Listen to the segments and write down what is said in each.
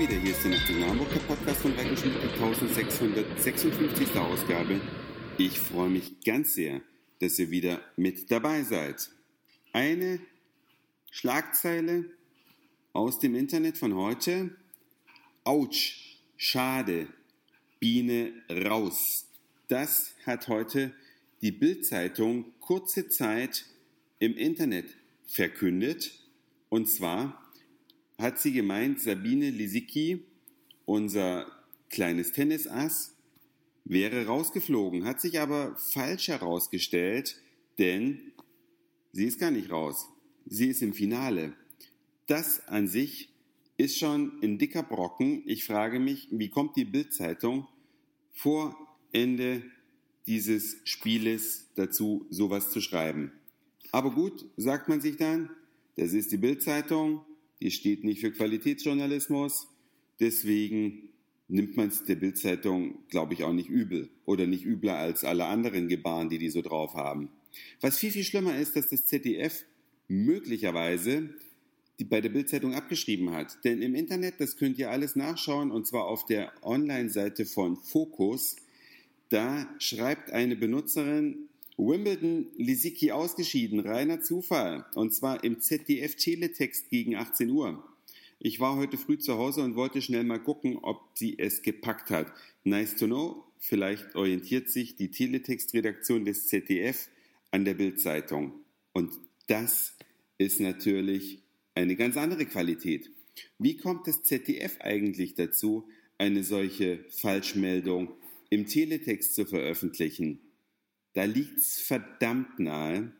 wieder. Hier ist der Hamburg, der Podcast von Reckenschmidt, die 1656. Ausgabe. Ich freue mich ganz sehr, dass ihr wieder mit dabei seid. Eine Schlagzeile aus dem Internet von heute. Autsch, schade, Biene raus. Das hat heute die Bildzeitung kurze Zeit im Internet verkündet. Und zwar hat sie gemeint, Sabine Lisicki, unser kleines Tennisass, wäre rausgeflogen, hat sich aber falsch herausgestellt, denn sie ist gar nicht raus. Sie ist im Finale. Das an sich ist schon ein dicker Brocken. Ich frage mich, wie kommt die Bildzeitung vor Ende dieses Spieles dazu, sowas zu schreiben? Aber gut, sagt man sich dann, das ist die Bildzeitung, die steht nicht für Qualitätsjournalismus. Deswegen nimmt man es der Bildzeitung, glaube ich, auch nicht übel oder nicht übler als alle anderen Gebaren, die die so drauf haben. Was viel, viel schlimmer ist, dass das ZDF möglicherweise die bei der Bildzeitung abgeschrieben hat. Denn im Internet, das könnt ihr alles nachschauen, und zwar auf der Online-Seite von Focus, da schreibt eine Benutzerin, Wimbledon, Lisicki ausgeschieden, reiner Zufall. Und zwar im ZDF-Teletext gegen 18 Uhr. Ich war heute früh zu Hause und wollte schnell mal gucken, ob sie es gepackt hat. Nice to know. Vielleicht orientiert sich die Teletext-Redaktion des ZDF an der Bildzeitung. Und das ist natürlich eine ganz andere Qualität. Wie kommt das ZDF eigentlich dazu, eine solche Falschmeldung im Teletext zu veröffentlichen? Da liegt es verdammt nahe,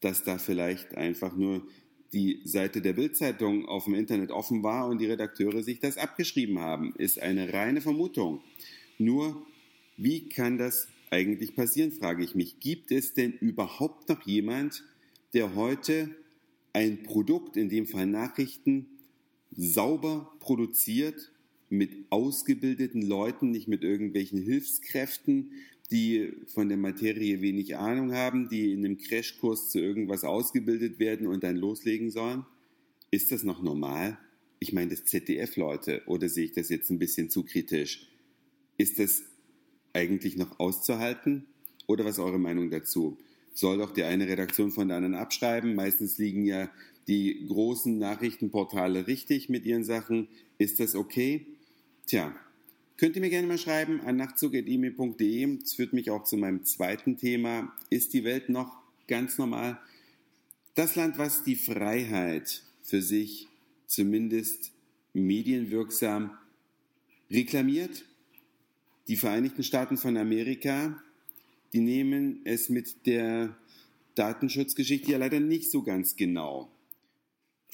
dass da vielleicht einfach nur die Seite der Bildzeitung auf dem Internet offen war und die Redakteure sich das abgeschrieben haben. Ist eine reine Vermutung. Nur, wie kann das eigentlich passieren, frage ich mich. Gibt es denn überhaupt noch jemand, der heute ein Produkt, in dem Fall Nachrichten, sauber produziert, mit ausgebildeten Leuten, nicht mit irgendwelchen Hilfskräften, die von der Materie wenig Ahnung haben, die in einem Crashkurs zu irgendwas ausgebildet werden und dann loslegen sollen? Ist das noch normal? Ich meine, das ZDF, Leute, oder sehe ich das jetzt ein bisschen zu kritisch? Ist das eigentlich noch auszuhalten? Oder was ist eure Meinung dazu? Soll doch die eine Redaktion von der anderen abschreiben? Meistens liegen ja die großen Nachrichtenportale richtig mit ihren Sachen. Ist das okay? Tja, Könnt ihr mir gerne mal schreiben an nachtzug.email.de. Das führt mich auch zu meinem zweiten Thema. Ist die Welt noch ganz normal? Das Land, was die Freiheit für sich zumindest medienwirksam reklamiert, die Vereinigten Staaten von Amerika, die nehmen es mit der Datenschutzgeschichte ja leider nicht so ganz genau.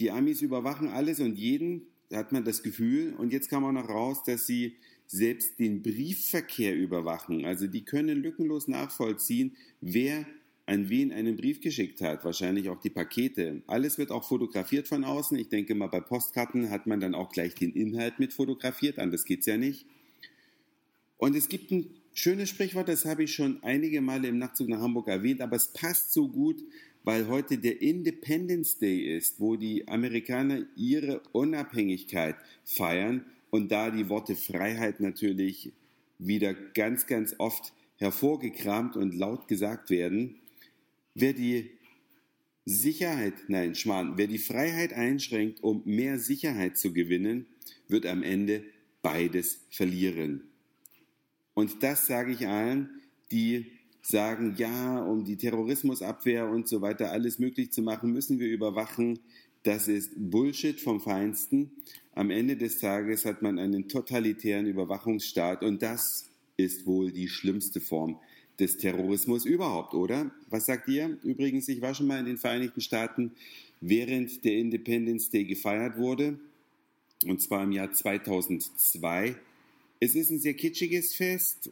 Die Amis überwachen alles und jeden, hat man das Gefühl. Und jetzt kam auch noch raus, dass sie selbst den Briefverkehr überwachen. Also die können lückenlos nachvollziehen, wer an wen einen Brief geschickt hat, wahrscheinlich auch die Pakete. Alles wird auch fotografiert von außen. Ich denke mal, bei Postkarten hat man dann auch gleich den Inhalt mit fotografiert, anders geht's ja nicht. Und es gibt ein schönes Sprichwort, das habe ich schon einige Male im Nachtzug nach Hamburg erwähnt, aber es passt so gut, weil heute der Independence Day ist, wo die Amerikaner ihre Unabhängigkeit feiern und da die Worte Freiheit natürlich wieder ganz, ganz oft hervorgekramt und laut gesagt werden. Wer die Sicherheit, nein, Schmarrn, wer die Freiheit einschränkt, um mehr Sicherheit zu gewinnen, wird am Ende beides verlieren. Und das sage ich allen, die sagen, ja, um die Terrorismusabwehr und so weiter alles möglich zu machen, müssen wir überwachen. Das ist Bullshit vom Feinsten. Am Ende des Tages hat man einen totalitären Überwachungsstaat und das ist wohl die schlimmste Form des Terrorismus überhaupt, oder? Was sagt ihr? Übrigens, ich war schon mal in den Vereinigten Staaten, während der Independence Day gefeiert wurde, und zwar im Jahr 2002. Es ist ein sehr kitschiges Fest.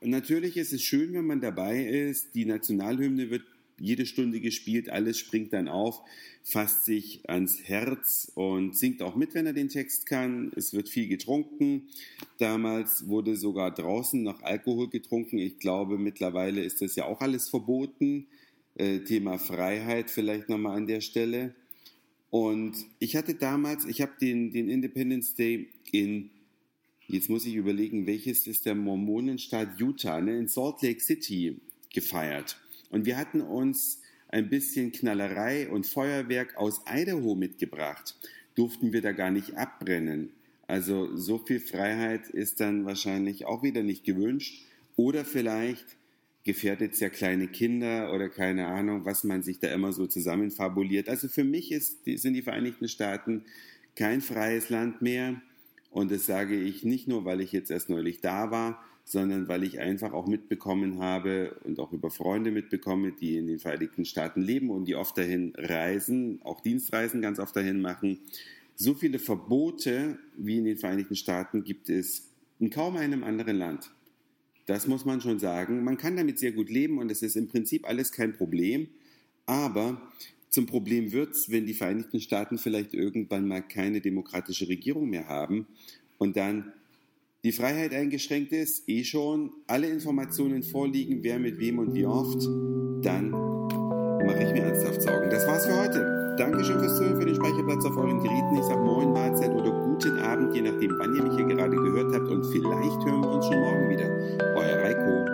Natürlich ist es schön, wenn man dabei ist. Die Nationalhymne wird jede Stunde gespielt, alles springt dann auf, fasst sich ans Herz und singt auch mit, wenn er den Text kann. Es wird viel getrunken. Damals wurde sogar draußen noch Alkohol getrunken. Ich glaube, mittlerweile ist das ja auch alles verboten. Äh, Thema Freiheit vielleicht nochmal an der Stelle. Und ich hatte damals, ich habe den, den Independence Day in, jetzt muss ich überlegen, welches ist der Mormonenstaat Utah, ne, in Salt Lake City gefeiert. Und wir hatten uns ein bisschen Knallerei und Feuerwerk aus Idaho mitgebracht. Durften wir da gar nicht abbrennen. Also so viel Freiheit ist dann wahrscheinlich auch wieder nicht gewünscht. Oder vielleicht gefährdet es ja kleine Kinder oder keine Ahnung, was man sich da immer so zusammenfabuliert. Also für mich ist, sind die Vereinigten Staaten kein freies Land mehr. Und das sage ich nicht nur, weil ich jetzt erst neulich da war, sondern weil ich einfach auch mitbekommen habe und auch über Freunde mitbekomme, die in den Vereinigten Staaten leben und die oft dahin reisen, auch Dienstreisen ganz oft dahin machen. So viele Verbote wie in den Vereinigten Staaten gibt es in kaum einem anderen Land. Das muss man schon sagen. Man kann damit sehr gut leben und es ist im Prinzip alles kein Problem. Aber zum Problem wird es, wenn die Vereinigten Staaten vielleicht irgendwann mal keine demokratische Regierung mehr haben und dann die Freiheit eingeschränkt ist, eh schon, alle Informationen vorliegen, wer mit wem und wie oft, dann mache ich mir ernsthaft Sorgen. Das war's für heute. Dankeschön fürs Zuhören, für den Speicherplatz auf euren Geräten. Ich sage Moin, Mahlzeit oder guten Abend, je nachdem, wann ihr mich hier gerade gehört habt. Und vielleicht hören wir uns schon morgen wieder. Euer Reiko.